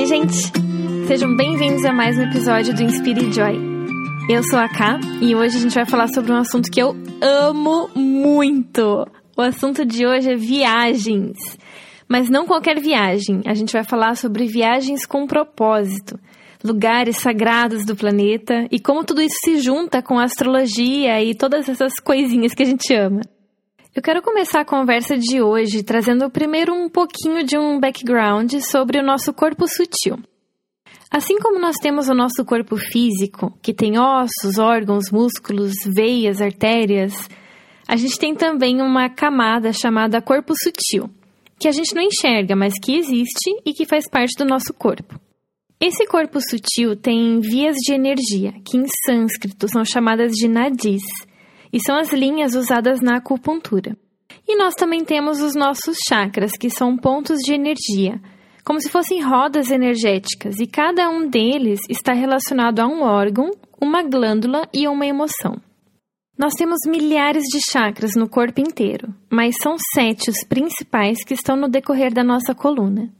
Oi, gente! Sejam bem-vindos a mais um episódio do Inspire Joy. Eu sou a Ká e hoje a gente vai falar sobre um assunto que eu amo muito. O assunto de hoje é viagens. Mas não qualquer viagem, a gente vai falar sobre viagens com propósito, lugares sagrados do planeta e como tudo isso se junta com a astrologia e todas essas coisinhas que a gente ama. Eu quero começar a conversa de hoje trazendo primeiro um pouquinho de um background sobre o nosso corpo sutil. Assim como nós temos o nosso corpo físico, que tem ossos, órgãos, músculos, veias, artérias, a gente tem também uma camada chamada corpo sutil, que a gente não enxerga, mas que existe e que faz parte do nosso corpo. Esse corpo sutil tem vias de energia, que em sânscrito são chamadas de nadis e são as linhas usadas na acupuntura. E nós também temos os nossos chakras, que são pontos de energia, como se fossem rodas energéticas, e cada um deles está relacionado a um órgão, uma glândula e uma emoção. Nós temos milhares de chakras no corpo inteiro, mas são sete os principais que estão no decorrer da nossa coluna.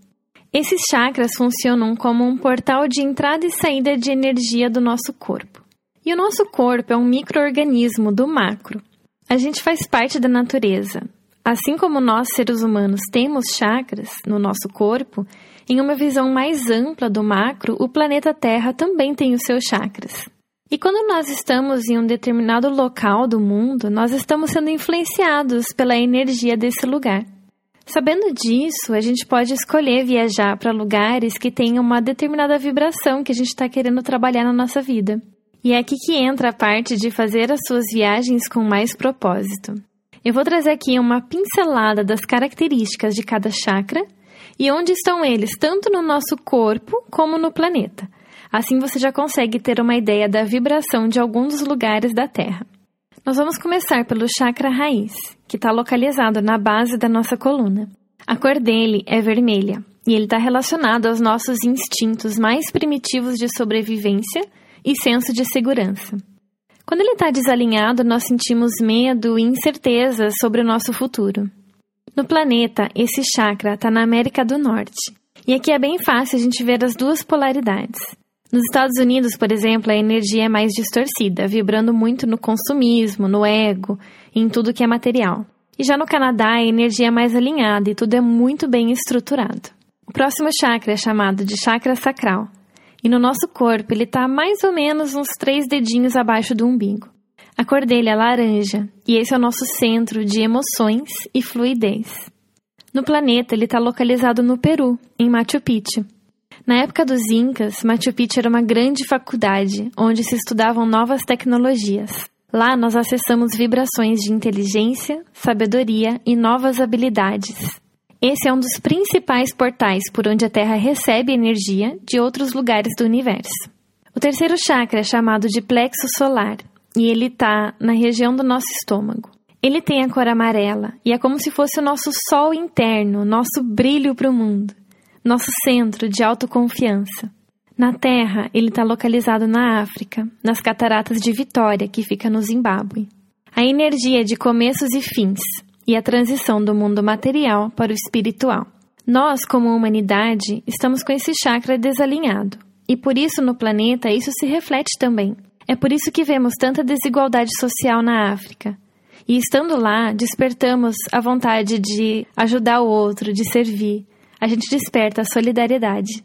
Esses chakras funcionam como um portal de entrada e saída de energia do nosso corpo. E o nosso corpo é um microorganismo do macro. A gente faz parte da natureza. Assim como nós, seres humanos, temos chakras no nosso corpo, em uma visão mais ampla do macro, o planeta Terra também tem os seus chakras. E quando nós estamos em um determinado local do mundo, nós estamos sendo influenciados pela energia desse lugar. Sabendo disso, a gente pode escolher viajar para lugares que tenham uma determinada vibração que a gente está querendo trabalhar na nossa vida. E é aqui que entra a parte de fazer as suas viagens com mais propósito. Eu vou trazer aqui uma pincelada das características de cada chakra e onde estão eles, tanto no nosso corpo como no planeta. Assim você já consegue ter uma ideia da vibração de alguns dos lugares da Terra. Nós vamos começar pelo chakra raiz, que está localizado na base da nossa coluna. A cor dele é vermelha e ele está relacionado aos nossos instintos mais primitivos de sobrevivência e senso de segurança. Quando ele está desalinhado, nós sentimos medo e incerteza sobre o nosso futuro. No planeta, esse chakra está na América do Norte. E aqui é bem fácil a gente ver as duas polaridades. Nos Estados Unidos, por exemplo, a energia é mais distorcida, vibrando muito no consumismo, no ego, em tudo que é material. E já no Canadá, a energia é mais alinhada e tudo é muito bem estruturado. O próximo chakra é chamado de chakra sacral, e no nosso corpo ele está mais ou menos uns três dedinhos abaixo do umbigo. A cor dele é laranja e esse é o nosso centro de emoções e fluidez. No planeta, ele está localizado no Peru, em Machu Picchu. Na época dos Incas, Machu Picchu era uma grande faculdade onde se estudavam novas tecnologias. Lá nós acessamos vibrações de inteligência, sabedoria e novas habilidades. Esse é um dos principais portais por onde a Terra recebe energia de outros lugares do universo. O terceiro chakra é chamado de plexo solar e ele está na região do nosso estômago. Ele tem a cor amarela e é como se fosse o nosso sol interno, nosso brilho para o mundo, nosso centro de autoconfiança. Na Terra, ele está localizado na África, nas cataratas de Vitória, que fica no Zimbábue. A energia é de começos e fins, e a transição do mundo material para o espiritual. Nós, como humanidade, estamos com esse chakra desalinhado, e por isso no planeta isso se reflete também. É por isso que vemos tanta desigualdade social na África. E estando lá, despertamos a vontade de ajudar o outro, de servir. A gente desperta a solidariedade.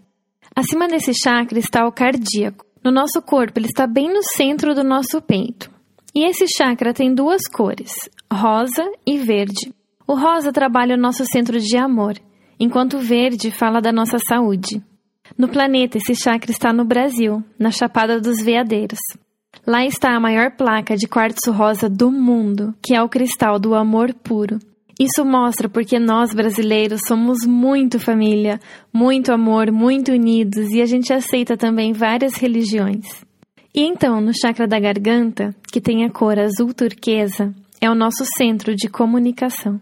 Acima desse chakra está o cardíaco. No nosso corpo, ele está bem no centro do nosso peito. E esse chakra tem duas cores, rosa e verde. O rosa trabalha o nosso centro de amor, enquanto o verde fala da nossa saúde. No planeta, esse chakra está no Brasil, na Chapada dos Veadeiros. Lá está a maior placa de quartzo rosa do mundo, que é o cristal do amor puro. Isso mostra porque nós brasileiros somos muito família, muito amor, muito unidos e a gente aceita também várias religiões. E então, no chakra da garganta, que tem a cor azul turquesa, é o nosso centro de comunicação.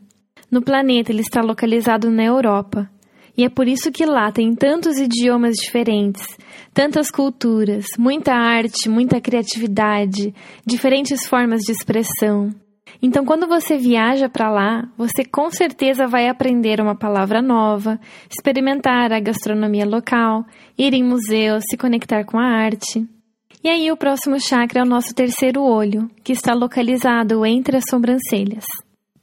No planeta, ele está localizado na Europa, e é por isso que lá tem tantos idiomas diferentes, tantas culturas, muita arte, muita criatividade, diferentes formas de expressão. Então, quando você viaja para lá, você com certeza vai aprender uma palavra nova, experimentar a gastronomia local, ir em museus, se conectar com a arte. E aí, o próximo chakra é o nosso terceiro olho, que está localizado entre as sobrancelhas.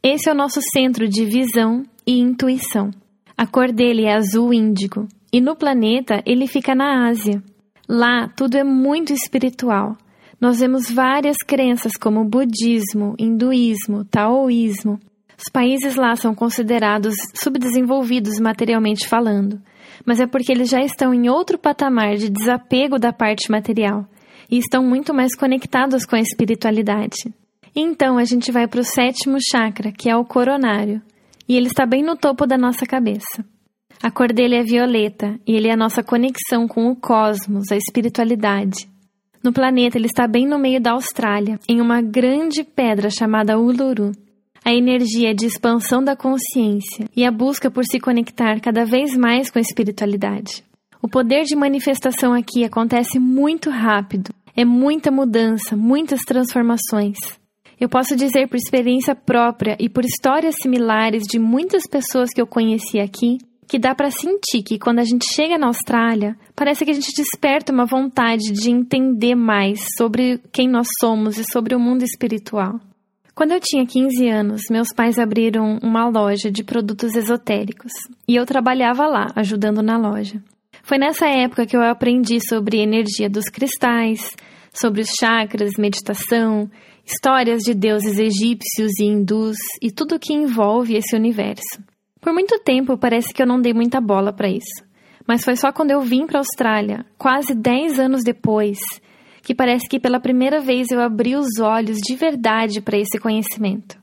Esse é o nosso centro de visão e intuição. A cor dele é azul índigo e no planeta ele fica na Ásia. Lá tudo é muito espiritual. Nós vemos várias crenças como budismo, hinduísmo, taoísmo. Os países lá são considerados subdesenvolvidos materialmente falando, mas é porque eles já estão em outro patamar de desapego da parte material e estão muito mais conectados com a espiritualidade. Então a gente vai para o sétimo chakra, que é o coronário, e ele está bem no topo da nossa cabeça. A cor dele é violeta e ele é a nossa conexão com o cosmos, a espiritualidade. No planeta, ele está bem no meio da Austrália, em uma grande pedra chamada Uluru. A energia é de expansão da consciência e a busca por se conectar cada vez mais com a espiritualidade. O poder de manifestação aqui acontece muito rápido, é muita mudança, muitas transformações. Eu posso dizer por experiência própria e por histórias similares de muitas pessoas que eu conheci aqui que dá para sentir que quando a gente chega na Austrália, parece que a gente desperta uma vontade de entender mais sobre quem nós somos e sobre o mundo espiritual. Quando eu tinha 15 anos, meus pais abriram uma loja de produtos esotéricos e eu trabalhava lá, ajudando na loja. Foi nessa época que eu aprendi sobre energia dos cristais, sobre os chakras, meditação, histórias de deuses egípcios e hindus e tudo o que envolve esse universo. Por muito tempo parece que eu não dei muita bola para isso. Mas foi só quando eu vim para a Austrália, quase 10 anos depois, que parece que pela primeira vez eu abri os olhos de verdade para esse conhecimento.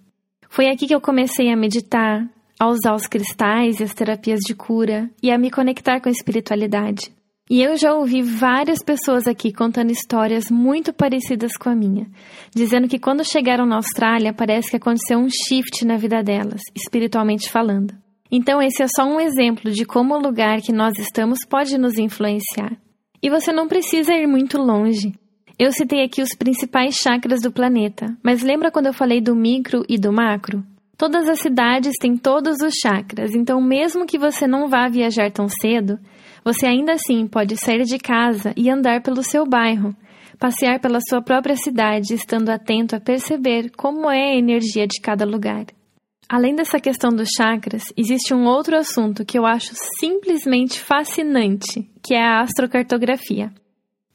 Foi aqui que eu comecei a meditar, a usar os cristais e as terapias de cura e a me conectar com a espiritualidade. E eu já ouvi várias pessoas aqui contando histórias muito parecidas com a minha, dizendo que quando chegaram na Austrália parece que aconteceu um shift na vida delas, espiritualmente falando. Então, esse é só um exemplo de como o lugar que nós estamos pode nos influenciar. E você não precisa ir muito longe. Eu citei aqui os principais chakras do planeta, mas lembra quando eu falei do micro e do macro? Todas as cidades têm todos os chakras, então, mesmo que você não vá viajar tão cedo, você ainda assim pode sair de casa e andar pelo seu bairro, passear pela sua própria cidade, estando atento a perceber como é a energia de cada lugar. Além dessa questão dos chakras, existe um outro assunto que eu acho simplesmente fascinante, que é a astrocartografia.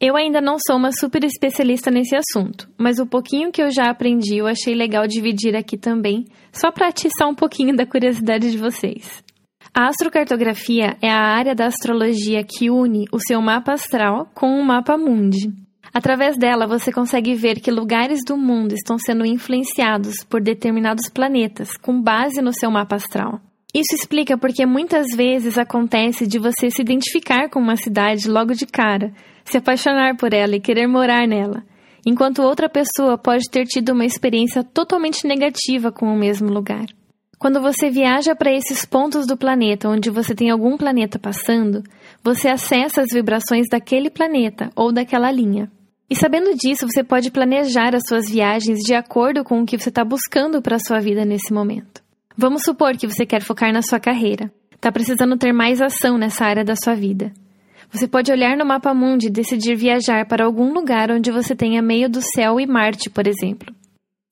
Eu ainda não sou uma super especialista nesse assunto, mas o pouquinho que eu já aprendi eu achei legal dividir aqui também, só para atiçar um pouquinho da curiosidade de vocês. A astrocartografia é a área da astrologia que une o seu mapa astral com o mapa mundi. Através dela, você consegue ver que lugares do mundo estão sendo influenciados por determinados planetas, com base no seu mapa astral. Isso explica porque muitas vezes acontece de você se identificar com uma cidade logo de cara, se apaixonar por ela e querer morar nela, enquanto outra pessoa pode ter tido uma experiência totalmente negativa com o mesmo lugar. Quando você viaja para esses pontos do planeta onde você tem algum planeta passando, você acessa as vibrações daquele planeta ou daquela linha. E sabendo disso, você pode planejar as suas viagens de acordo com o que você está buscando para a sua vida nesse momento. Vamos supor que você quer focar na sua carreira. Está precisando ter mais ação nessa área da sua vida. Você pode olhar no mapa mundi e decidir viajar para algum lugar onde você tenha meio do céu e Marte, por exemplo.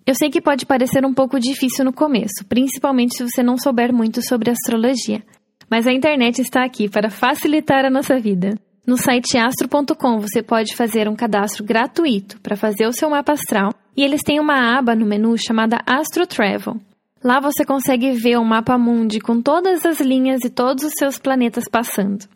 Eu sei que pode parecer um pouco difícil no começo, principalmente se você não souber muito sobre astrologia, mas a internet está aqui para facilitar a nossa vida. No site astro.com você pode fazer um cadastro gratuito para fazer o seu mapa astral e eles têm uma aba no menu chamada Astro Travel. Lá você consegue ver o mapa mundi com todas as linhas e todos os seus planetas passando.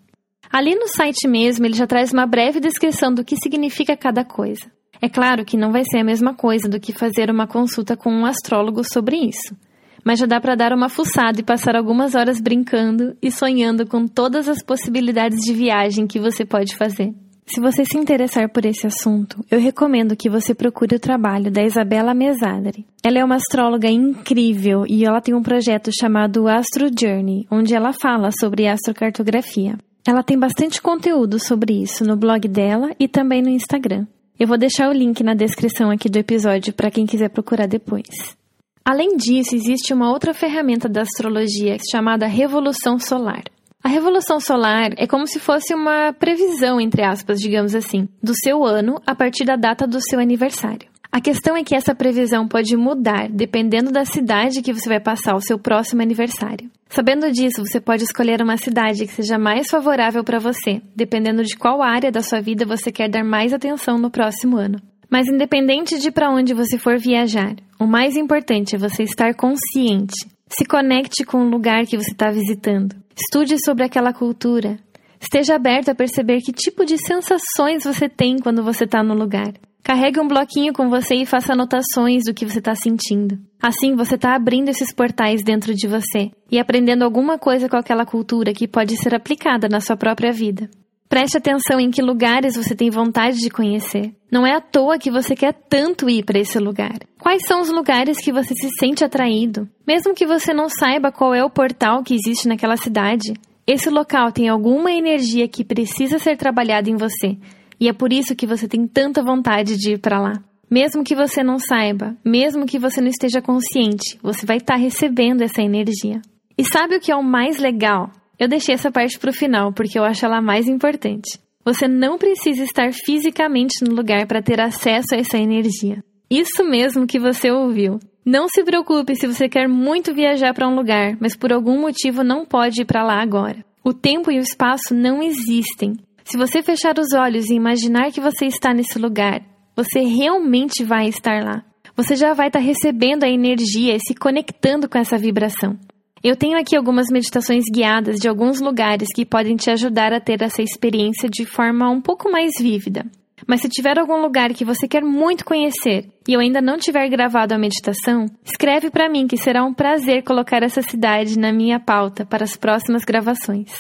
Ali no site mesmo ele já traz uma breve descrição do que significa cada coisa. É claro que não vai ser a mesma coisa do que fazer uma consulta com um astrólogo sobre isso mas já dá para dar uma fuçada e passar algumas horas brincando e sonhando com todas as possibilidades de viagem que você pode fazer. Se você se interessar por esse assunto, eu recomendo que você procure o trabalho da Isabela Mesadri. Ela é uma astróloga incrível e ela tem um projeto chamado Astro Journey, onde ela fala sobre astrocartografia. Ela tem bastante conteúdo sobre isso no blog dela e também no Instagram. Eu vou deixar o link na descrição aqui do episódio para quem quiser procurar depois. Além disso, existe uma outra ferramenta da astrologia chamada revolução solar. A revolução solar é como se fosse uma previsão, entre aspas, digamos assim, do seu ano a partir da data do seu aniversário. A questão é que essa previsão pode mudar dependendo da cidade que você vai passar o seu próximo aniversário. Sabendo disso, você pode escolher uma cidade que seja mais favorável para você, dependendo de qual área da sua vida você quer dar mais atenção no próximo ano. Mas independente de para onde você for viajar, o mais importante é você estar consciente. Se conecte com o lugar que você está visitando. Estude sobre aquela cultura. Esteja aberto a perceber que tipo de sensações você tem quando você está no lugar. Carregue um bloquinho com você e faça anotações do que você está sentindo. Assim, você está abrindo esses portais dentro de você e aprendendo alguma coisa com aquela cultura que pode ser aplicada na sua própria vida. Preste atenção em que lugares você tem vontade de conhecer. Não é à toa que você quer tanto ir para esse lugar. Quais são os lugares que você se sente atraído? Mesmo que você não saiba qual é o portal que existe naquela cidade, esse local tem alguma energia que precisa ser trabalhada em você, e é por isso que você tem tanta vontade de ir para lá. Mesmo que você não saiba, mesmo que você não esteja consciente, você vai estar tá recebendo essa energia. E sabe o que é o mais legal? Eu deixei essa parte para o final porque eu acho ela mais importante. Você não precisa estar fisicamente no lugar para ter acesso a essa energia. Isso mesmo que você ouviu. Não se preocupe se você quer muito viajar para um lugar, mas por algum motivo não pode ir para lá agora. O tempo e o espaço não existem. Se você fechar os olhos e imaginar que você está nesse lugar, você realmente vai estar lá. Você já vai estar recebendo a energia e se conectando com essa vibração. Eu tenho aqui algumas meditações guiadas de alguns lugares que podem te ajudar a ter essa experiência de forma um pouco mais vívida. Mas se tiver algum lugar que você quer muito conhecer e eu ainda não tiver gravado a meditação, escreve para mim que será um prazer colocar essa cidade na minha pauta para as próximas gravações.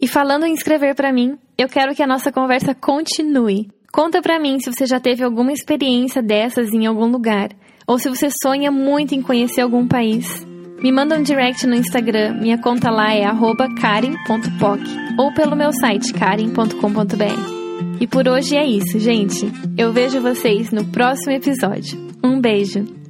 E falando em escrever para mim, eu quero que a nossa conversa continue. Conta para mim se você já teve alguma experiência dessas em algum lugar, ou se você sonha muito em conhecer algum país. Me manda um direct no Instagram, minha conta lá é karen.poc ou pelo meu site karen.com.br. E por hoje é isso, gente. Eu vejo vocês no próximo episódio. Um beijo!